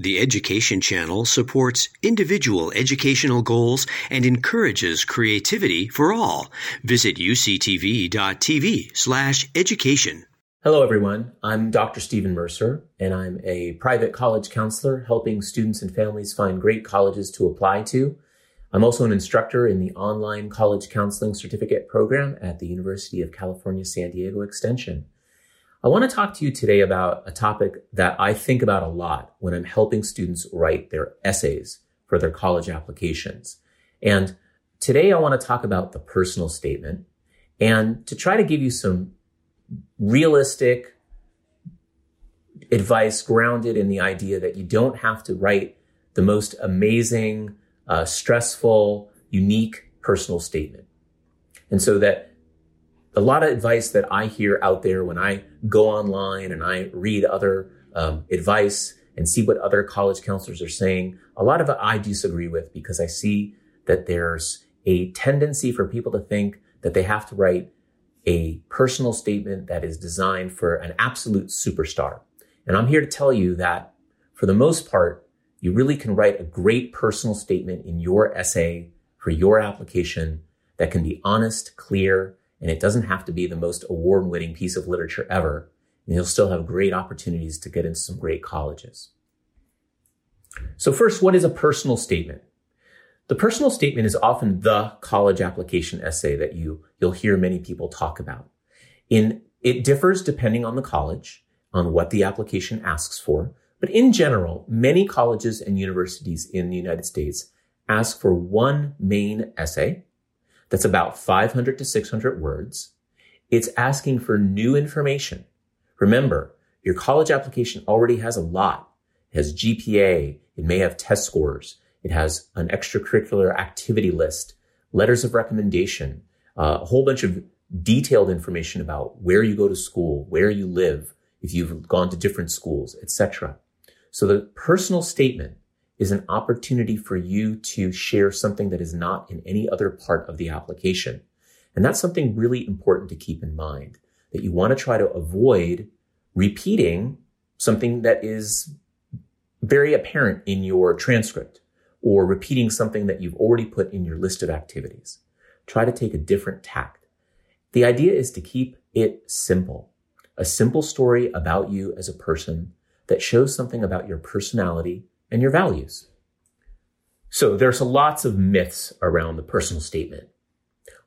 The Education Channel supports individual educational goals and encourages creativity for all. Visit uctv.tv slash education. Hello, everyone. I'm Dr. Steven Mercer, and I'm a private college counselor helping students and families find great colleges to apply to. I'm also an instructor in the online college counseling certificate program at the University of California, San Diego Extension. I want to talk to you today about a topic that I think about a lot when I'm helping students write their essays for their college applications. And today I want to talk about the personal statement and to try to give you some realistic advice grounded in the idea that you don't have to write the most amazing, uh, stressful, unique personal statement. And so that a lot of advice that I hear out there when I go online and I read other um, advice and see what other college counselors are saying, a lot of it I disagree with because I see that there's a tendency for people to think that they have to write a personal statement that is designed for an absolute superstar. And I'm here to tell you that for the most part, you really can write a great personal statement in your essay for your application that can be honest, clear, and it doesn't have to be the most award winning piece of literature ever. And you'll still have great opportunities to get into some great colleges. So first, what is a personal statement? The personal statement is often the college application essay that you, you'll hear many people talk about. In, it differs depending on the college, on what the application asks for. But in general, many colleges and universities in the United States ask for one main essay that's about 500 to 600 words. It's asking for new information. Remember, your college application already has a lot. It has GPA. It may have test scores. It has an extracurricular activity list, letters of recommendation, uh, a whole bunch of detailed information about where you go to school, where you live, if you've gone to different schools, etc. So the personal statement is an opportunity for you to share something that is not in any other part of the application. And that's something really important to keep in mind that you want to try to avoid repeating something that is very apparent in your transcript or repeating something that you've already put in your list of activities. Try to take a different tact. The idea is to keep it simple, a simple story about you as a person that shows something about your personality and your values. So there's lots of myths around the personal statement.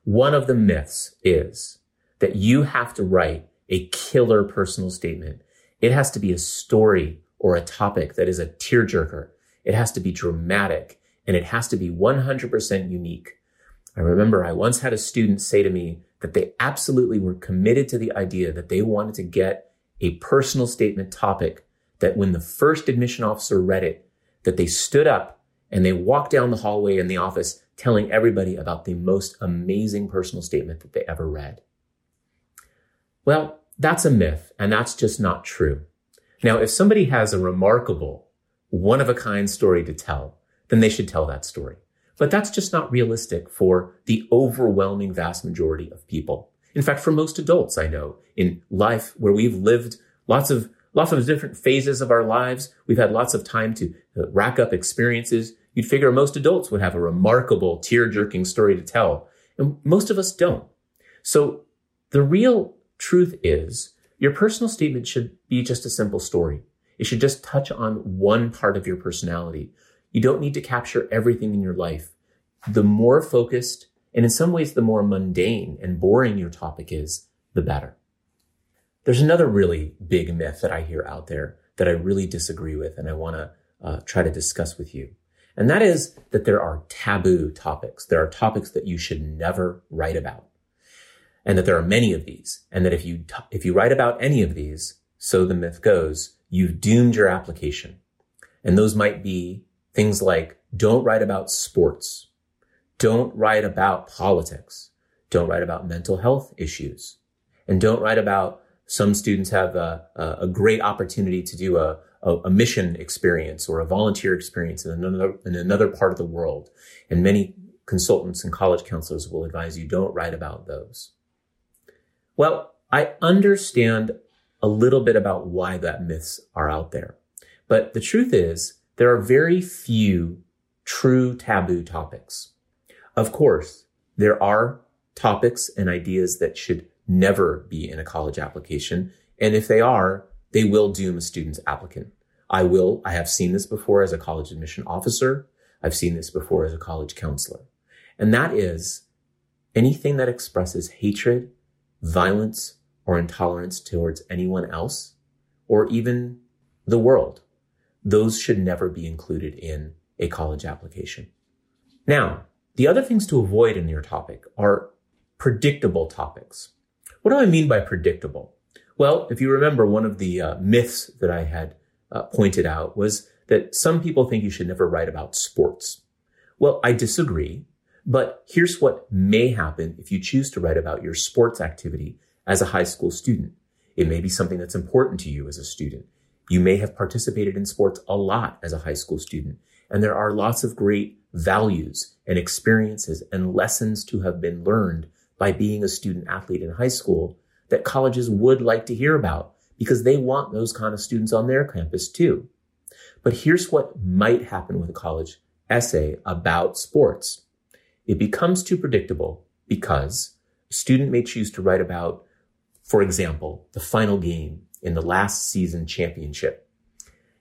One of the myths is that you have to write a killer personal statement. It has to be a story or a topic that is a tearjerker. It has to be dramatic and it has to be 100% unique. I remember I once had a student say to me that they absolutely were committed to the idea that they wanted to get a personal statement topic that when the first admission officer read it, that they stood up and they walked down the hallway in the office telling everybody about the most amazing personal statement that they ever read. Well, that's a myth, and that's just not true. Now, if somebody has a remarkable, one of a kind story to tell, then they should tell that story. But that's just not realistic for the overwhelming vast majority of people. In fact, for most adults I know in life where we've lived lots of lots of different phases of our lives. We've had lots of time to uh, rack up experiences. You'd figure most adults would have a remarkable tear jerking story to tell. And most of us don't. So the real truth is your personal statement should be just a simple story. It should just touch on one part of your personality. You don't need to capture everything in your life. The more focused and in some ways the more mundane and boring your topic is, the better. There's another really big myth that I hear out there that I really disagree with and I want to uh, try to discuss with you. And that is that there are taboo topics. There are topics that you should never write about. And that there are many of these. And that if you, t- if you write about any of these, so the myth goes, you've doomed your application. And those might be things like don't write about sports. Don't write about politics. Don't write about mental health issues. And don't write about some students have a, a great opportunity to do a, a, mission experience or a volunteer experience in another, in another part of the world. And many consultants and college counselors will advise you don't write about those. Well, I understand a little bit about why that myths are out there. But the truth is there are very few true taboo topics. Of course, there are topics and ideas that should never be in a college application. And if they are, they will doom a student's applicant. I will, I have seen this before as a college admission officer. I've seen this before as a college counselor. And that is anything that expresses hatred, violence, or intolerance towards anyone else, or even the world. Those should never be included in a college application. Now, the other things to avoid in your topic are predictable topics. What do I mean by predictable? Well, if you remember, one of the uh, myths that I had uh, pointed out was that some people think you should never write about sports. Well, I disagree, but here's what may happen if you choose to write about your sports activity as a high school student. It may be something that's important to you as a student. You may have participated in sports a lot as a high school student, and there are lots of great values and experiences and lessons to have been learned by being a student athlete in high school that colleges would like to hear about because they want those kind of students on their campus too. But here's what might happen with a college essay about sports. It becomes too predictable because a student may choose to write about, for example, the final game in the last season championship.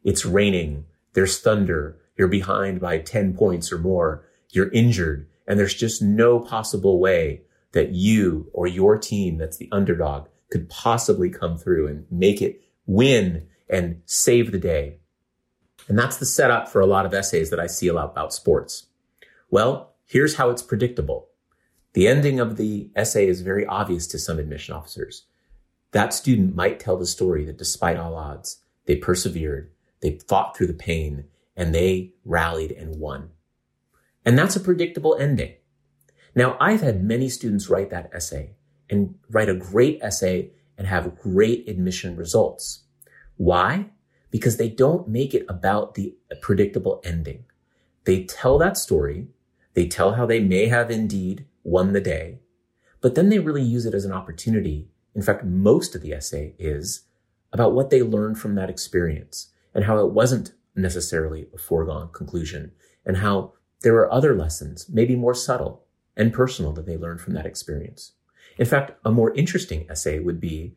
It's raining. There's thunder. You're behind by 10 points or more. You're injured and there's just no possible way that you or your team that's the underdog could possibly come through and make it win and save the day. And that's the setup for a lot of essays that I see about sports. Well, here's how it's predictable. The ending of the essay is very obvious to some admission officers. That student might tell the story that despite all odds, they persevered, they fought through the pain, and they rallied and won. And that's a predictable ending. Now, I've had many students write that essay and write a great essay and have great admission results. Why? Because they don't make it about the predictable ending. They tell that story. They tell how they may have indeed won the day, but then they really use it as an opportunity. In fact, most of the essay is about what they learned from that experience and how it wasn't necessarily a foregone conclusion and how there were other lessons, maybe more subtle, and personal that they learned from that experience. In fact, a more interesting essay would be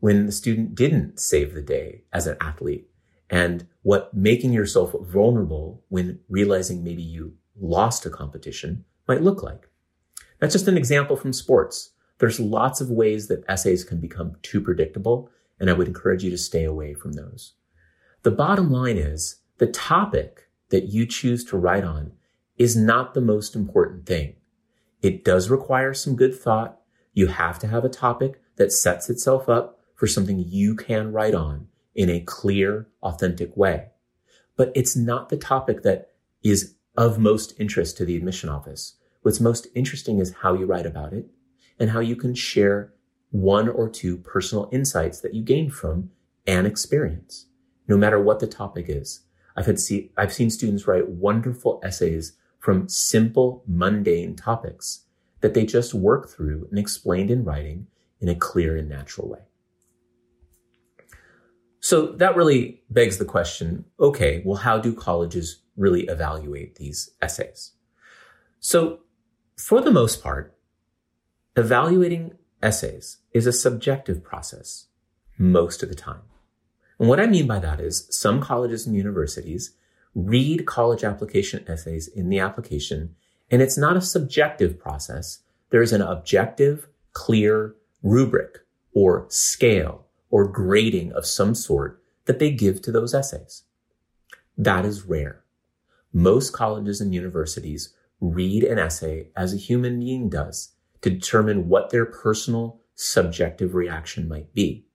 when the student didn't save the day as an athlete and what making yourself vulnerable when realizing maybe you lost a competition might look like. That's just an example from sports. There's lots of ways that essays can become too predictable, and I would encourage you to stay away from those. The bottom line is the topic that you choose to write on is not the most important thing. It does require some good thought. You have to have a topic that sets itself up for something you can write on in a clear, authentic way. But it's not the topic that is of most interest to the admission office. What's most interesting is how you write about it and how you can share one or two personal insights that you gained from an experience, no matter what the topic is. I've had see, I've seen students write wonderful essays from simple, mundane topics that they just work through and explained in writing in a clear and natural way. So that really begs the question, okay, well, how do colleges really evaluate these essays? So for the most part, evaluating essays is a subjective process most of the time. And what I mean by that is some colleges and universities read college application essays in the application, and it's not a subjective process. There is an objective, clear rubric or scale or grading of some sort that they give to those essays. That is rare. Most colleges and universities read an essay as a human being does to determine what their personal subjective reaction might be.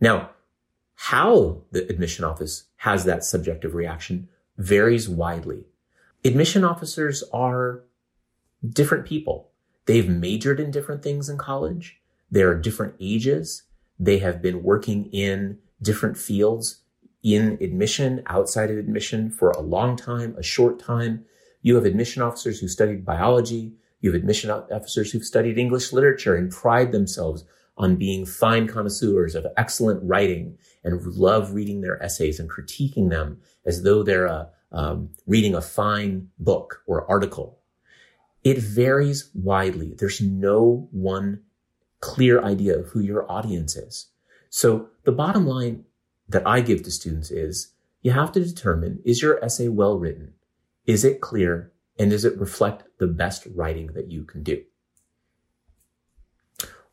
Now, how the admission office has that subjective reaction varies widely. Admission officers are different people. They've majored in different things in college. They're different ages. They have been working in different fields in admission, outside of admission for a long time, a short time. You have admission officers who studied biology. You have admission officers who've studied English literature and pride themselves on being fine connoisseurs of excellent writing and love reading their essays and critiquing them as though they're a, um, reading a fine book or article. It varies widely. There's no one clear idea of who your audience is. So the bottom line that I give to students is you have to determine, is your essay well written? Is it clear? And does it reflect the best writing that you can do?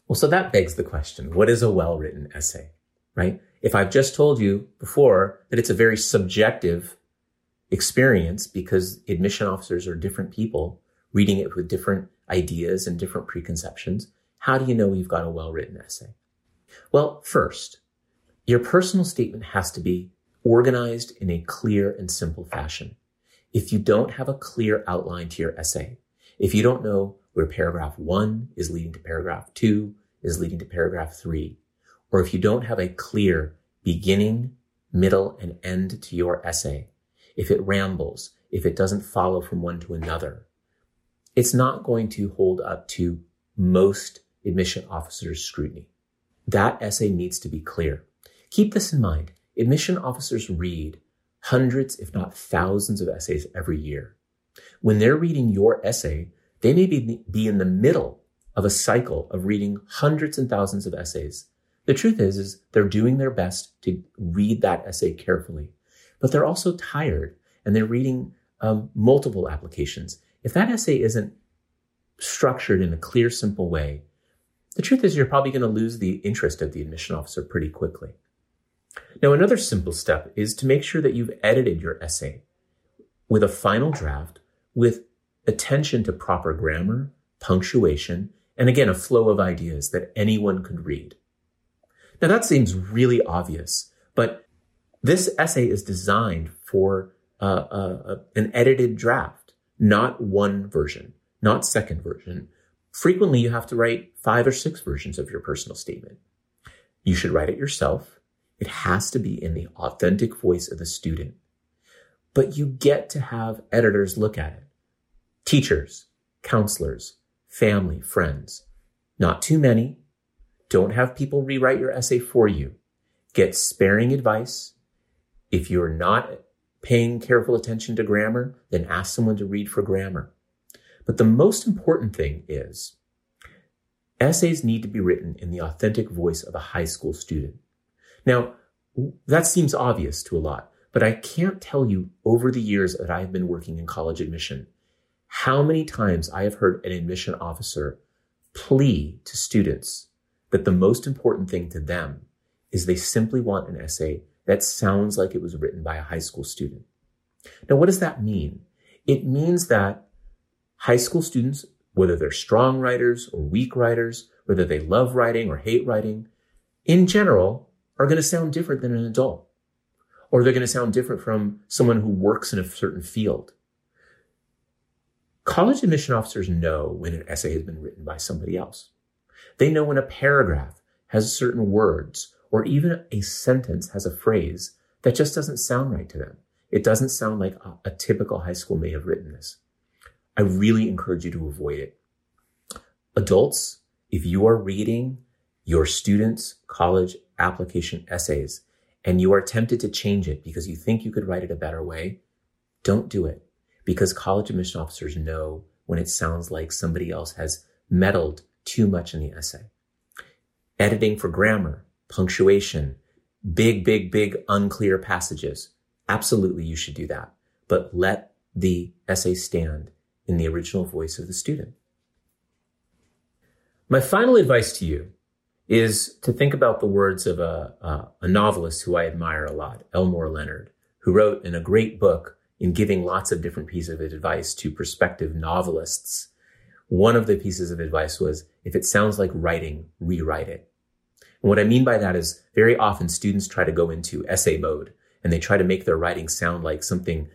Well, so that begs the question, what is a well-written essay, right? If I've just told you before that it's a very subjective experience because admission officers are different people reading it with different ideas and different preconceptions, how do you know you've got a well-written essay? Well, first, your personal statement has to be organized in a clear and simple fashion. If you don't have a clear outline to your essay, if you don't know where paragraph one is leading to paragraph two, is leading to paragraph three, or if you don't have a clear beginning, middle, and end to your essay, if it rambles, if it doesn't follow from one to another, it's not going to hold up to most admission officers' scrutiny. That essay needs to be clear. Keep this in mind. Admission officers read hundreds, if not thousands of essays every year. When they're reading your essay, they may be, be in the middle of a cycle of reading hundreds and thousands of essays. The truth is, is they're doing their best to read that essay carefully, but they're also tired and they're reading um, multiple applications. If that essay isn't structured in a clear, simple way, the truth is you're probably going to lose the interest of the admission officer pretty quickly. Now, another simple step is to make sure that you've edited your essay with a final draft with attention to proper grammar, punctuation, and again, a flow of ideas that anyone could read. Now that seems really obvious, but this essay is designed for uh, uh, an edited draft, not one version, not second version. Frequently, you have to write five or six versions of your personal statement. You should write it yourself. It has to be in the authentic voice of the student. But you get to have editors look at it. Teachers, counselors, family, friends. Not too many. Don't have people rewrite your essay for you. Get sparing advice. If you're not paying careful attention to grammar, then ask someone to read for grammar. But the most important thing is essays need to be written in the authentic voice of a high school student. Now, that seems obvious to a lot, but I can't tell you over the years that I've been working in college admission how many times I have heard an admission officer plea to students that the most important thing to them is they simply want an essay that sounds like it was written by a high school student. Now, what does that mean? It means that high school students, whether they're strong writers or weak writers, whether they love writing or hate writing, in general, are going to sound different than an adult. Or they're going to sound different from someone who works in a certain field. College admission officers know when an essay has been written by somebody else. They know when a paragraph has certain words or even a sentence has a phrase that just doesn't sound right to them. It doesn't sound like a, a typical high school may have written this. I really encourage you to avoid it. Adults, if you are reading your students' college application essays and you are tempted to change it because you think you could write it a better way, don't do it because college admission officers know when it sounds like somebody else has meddled too much in the essay. Editing for grammar, punctuation, big, big, big unclear passages. Absolutely, you should do that. But let the essay stand in the original voice of the student. My final advice to you is to think about the words of a, a, a novelist who I admire a lot, Elmore Leonard, who wrote in a great book in giving lots of different pieces of advice to prospective novelists. One of the pieces of advice was if it sounds like writing, rewrite it. And what I mean by that is very often students try to go into essay mode and they try to make their writing sound like something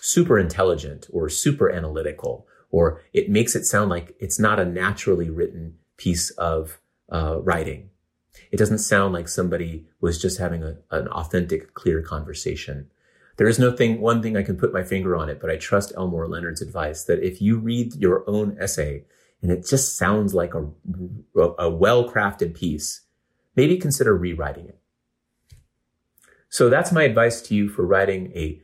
super intelligent or super analytical, or it makes it sound like it's not a naturally written piece of uh, writing. It doesn't sound like somebody was just having a, an authentic, clear conversation. There is no thing, one thing I can put my finger on it, but I trust Elmore Leonard's advice that if you read your own essay and it just sounds like a, a well crafted piece, maybe consider rewriting it. So that's my advice to you for writing a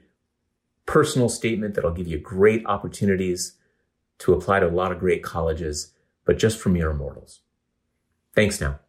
personal statement that'll give you great opportunities to apply to a lot of great colleges, but just for mere mortals. Thanks now.